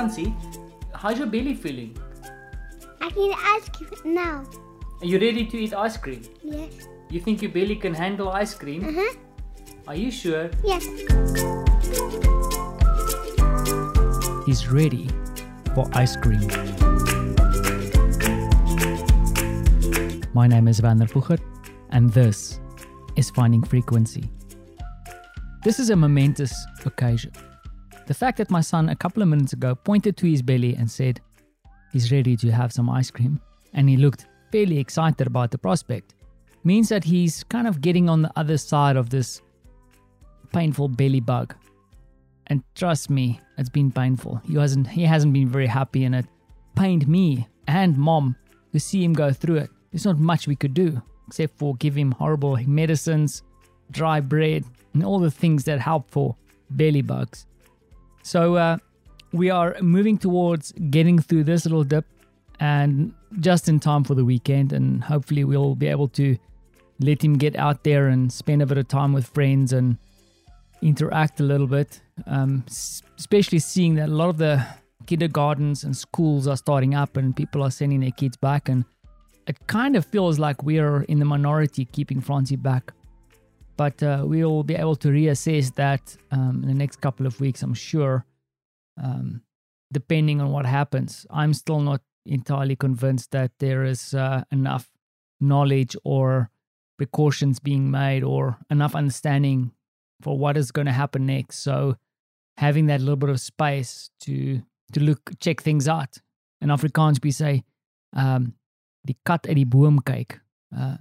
Francie, how's your belly feeling? I can ask you now. Are you ready to eat ice cream? Yes. You think your belly can handle ice cream? Uh huh. Are you sure? Yes. He's ready for ice cream. My name is Vander Pucher, and this is Finding Frequency. This is a momentous occasion. The fact that my son a couple of minutes ago pointed to his belly and said he's ready to have some ice cream, and he looked fairly excited about the prospect, means that he's kind of getting on the other side of this painful belly bug. And trust me, it's been painful. He hasn't he hasn't been very happy and it pained me and mom to see him go through it. There's not much we could do except for give him horrible medicines, dry bread, and all the things that help for belly bugs. So uh, we are moving towards getting through this little dip and just in time for the weekend and hopefully we'll be able to let him get out there and spend a bit of time with friends and interact a little bit um, especially seeing that a lot of the kindergartens and schools are starting up and people are sending their kids back and it kind of feels like we are in the minority keeping Francie back but uh, we will be able to reassess that um, in the next couple of weeks i'm sure um, depending on what happens i'm still not entirely convinced that there is uh, enough knowledge or precautions being made or enough understanding for what is going to happen next. So having that little bit of space to to look check things out. In Afrikaans we say um die kat uit die boom kyk. Uh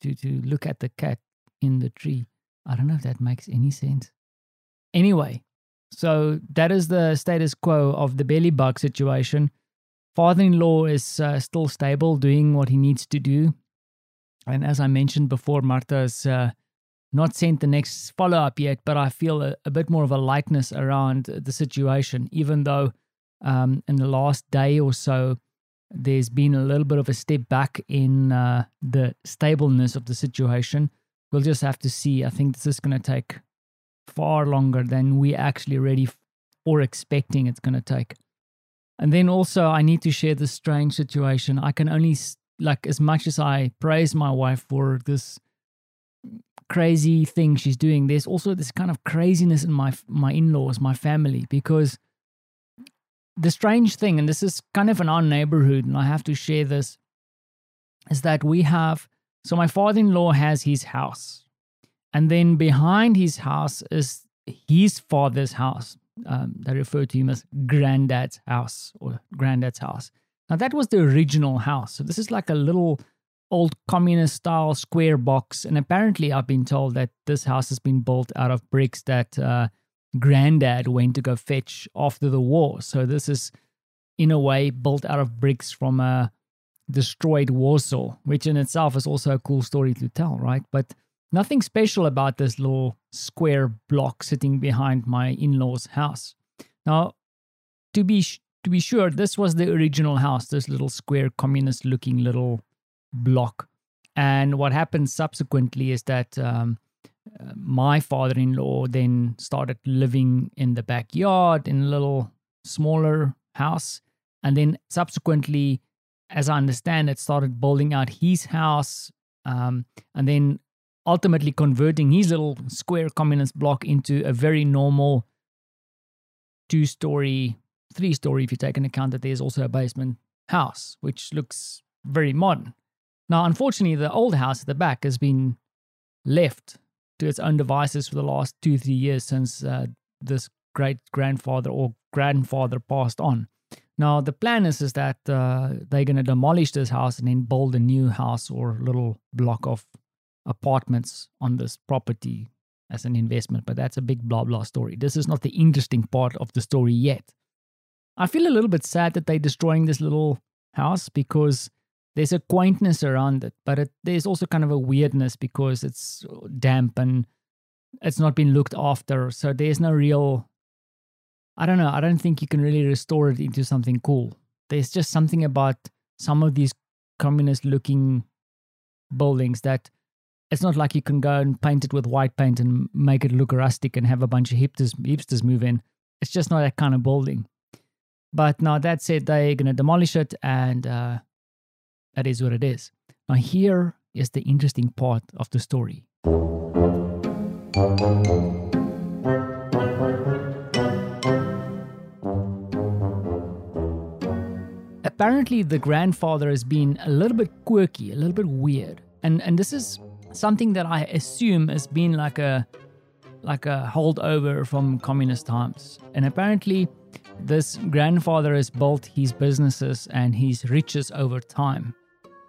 to to look at the cat in the tree. I don't know if that makes any sense. Anyway, so that is the status quo of the belly bug situation. Father-in-law is uh, still stable, doing what he needs to do. And as I mentioned before, Martha's uh, not sent the next follow up yet, but I feel a, a, bit more of a lightness around the situation, even though um, in the last day or so, there's been a little bit of a step back in uh, the stableness of the situation. We'll just have to see. I think this is going to take far longer than we actually ready or expecting it's going to take. And then also, I need to share this strange situation. I can only, like, as much as I praise my wife for this crazy thing she's doing, there's also this kind of craziness in my my in-laws, my family, because the strange thing, and this is kind of in our neighborhood, and I have to share this, is that we have so my father-in-law has his house, and then behind his house is his father's house. Um, they refer to him as granddad's house or granddad's house. Now that was the original house. So this is like a little old communist style square box. And apparently, I've been told that this house has been built out of bricks that uh, granddad went to go fetch after the war. So, this is in a way built out of bricks from a destroyed Warsaw, which in itself is also a cool story to tell, right? But nothing special about this little square block sitting behind my in law's house. Now, to be sh- to be sure, this was the original house, this little square communist looking little block. And what happened subsequently is that um, uh, my father in law then started living in the backyard in a little smaller house. And then subsequently, as I understand it, started building out his house um, and then ultimately converting his little square communist block into a very normal two story, three story, if you take into account that there's also a basement house, which looks very modern. Now, unfortunately, the old house at the back has been left to its own devices for the last two, three years since uh, this great grandfather or grandfather passed on. Now, the plan is, is that uh, they're going to demolish this house and then build a new house or little block of apartments on this property as an investment. But that's a big blah blah story. This is not the interesting part of the story yet. I feel a little bit sad that they're destroying this little house because there's a quaintness around it, but it, there's also kind of a weirdness because it's damp and it's not been looked after. So there's no real, I don't know, I don't think you can really restore it into something cool. There's just something about some of these communist looking buildings that it's not like you can go and paint it with white paint and make it look rustic and have a bunch of hipsters, hipsters move in. It's just not that kind of building. But now that said, they're going to demolish it, and uh, that is what it is. Now, here is the interesting part of the story. Apparently, the grandfather has been a little bit quirky, a little bit weird, and and this is something that I assume has been like a like a holdover from communist times. And apparently, this grandfather has built his businesses and his riches over time.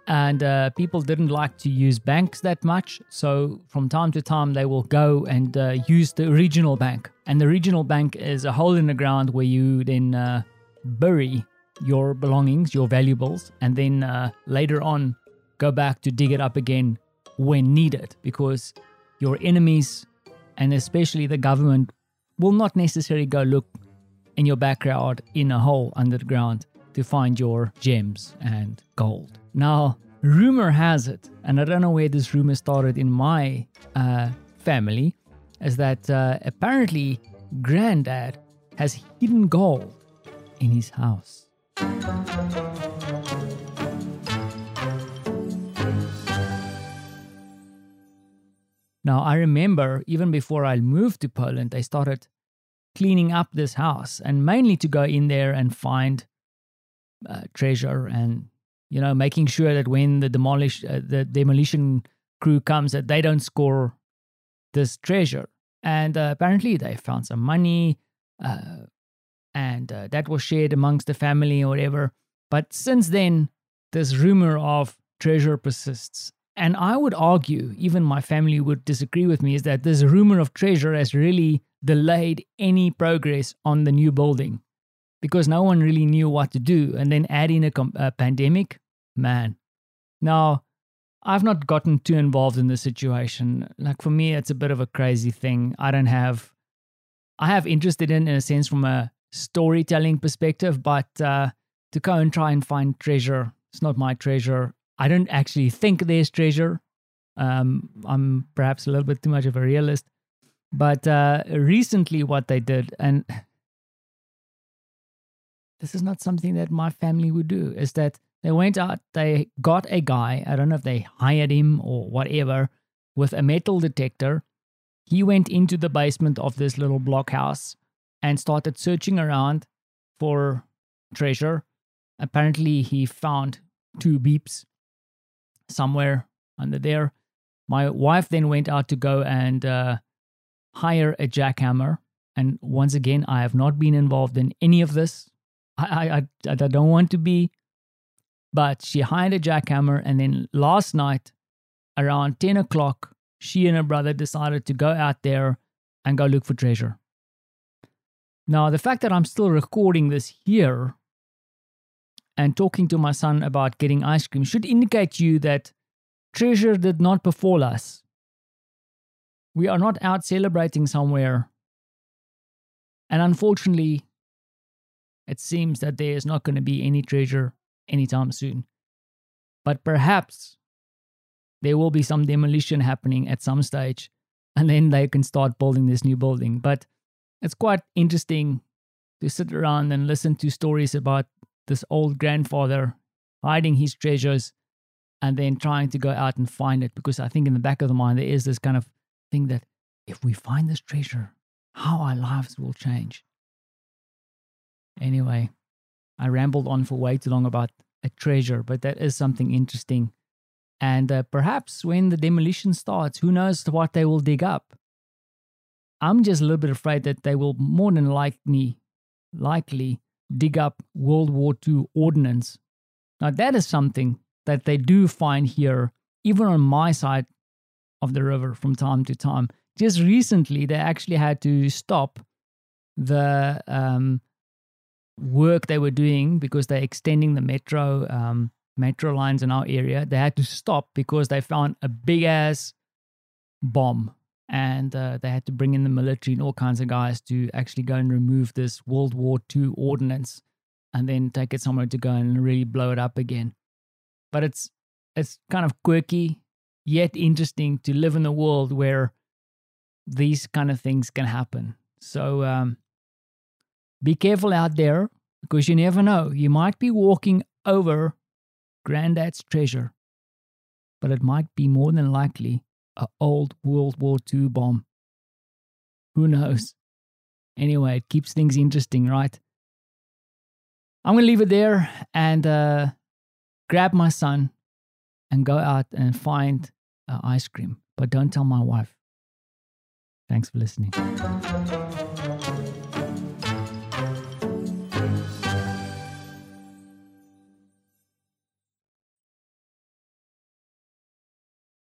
And uh, people didn't like to use banks that much. So, from time to time, they will go and uh, use the regional bank. And the regional bank is a hole in the ground where you then uh, bury your belongings, your valuables, and then uh, later on go back to dig it up again when needed because your enemies and especially the government will not necessarily go look in your backyard in a hole under the ground to find your gems and gold. Now, rumor has it, and I don't know where this rumor started in my uh, family, is that uh, apparently granddad has hidden gold in his house. Now, I remember even before I moved to Poland, I started cleaning up this house and mainly to go in there and find uh, treasure and, you know, making sure that when the demolish uh, the demolition crew comes that they don't score this treasure. And uh, apparently they found some money uh, and uh, that was shared amongst the family or whatever. But since then, this rumor of treasure persists and I would argue, even my family would disagree with me, is that this rumor of treasure has really delayed any progress on the new building because no one really knew what to do. And then add in a, com- a pandemic, man. Now, I've not gotten too involved in the situation. Like for me, it's a bit of a crazy thing. I don't have, I have interested in, in a sense, from a storytelling perspective, but uh, to go and try and find treasure, it's not my treasure. I don't actually think there's treasure. Um, I'm perhaps a little bit too much of a realist. But uh, recently, what they did, and this is not something that my family would do, is that they went out, they got a guy, I don't know if they hired him or whatever, with a metal detector. He went into the basement of this little blockhouse and started searching around for treasure. Apparently, he found two beeps somewhere under there. My wife then went out to go and uh, hire a jackhammer. And once again, I have not been involved in any of this. I, I, I, I don't want to be. But she hired a jackhammer. And then last night, around 10 o'clock, she and her brother decided to go out there and go look for treasure. Now, the fact that I'm still recording this here and talking to my son about getting ice cream should indicate to you that treasure did not befall us. We are not out celebrating somewhere. And unfortunately, it seems that there is not going to be any treasure anytime soon. But perhaps there will be some demolition happening at some stage, and then they can start building this new building. But it's quite interesting to sit around and listen to stories about this old grandfather hiding his treasures and then trying to go out and find it because I think in the back of the mind there is this kind of thing that if we find this treasure, how our lives will change. Anyway, I rambled on for way too long about a treasure, but that is something interesting. And uh, perhaps when the demolition starts, who knows what they will dig up. I'm just a little bit afraid that they will more than likely, likely dig up World War II ordnance. Now, that is something that they do find here, even on my side of the river from time to time. Just recently, they actually had to stop the um, work they were doing because they're extending the metro um, metro lines in our area. They had to stop because they found a big ass bomb and uh, they had to bring in the military and all kinds of guys to actually go and remove this World War II ordnance and then take it somewhere to go and really blow it up again. But it's it's kind of quirky yet interesting to live in a world where these kind of things can happen. So um, be careful out there. because you never know. You might be walking over granddad's treasure, but it might be more than likely a old World War II bomb. Who knows? Anyway, it keeps things interesting, right? I'm going to leave it there and uh, grab my son and go out and find uh, ice cream. But don't tell my wife. Thanks for listening.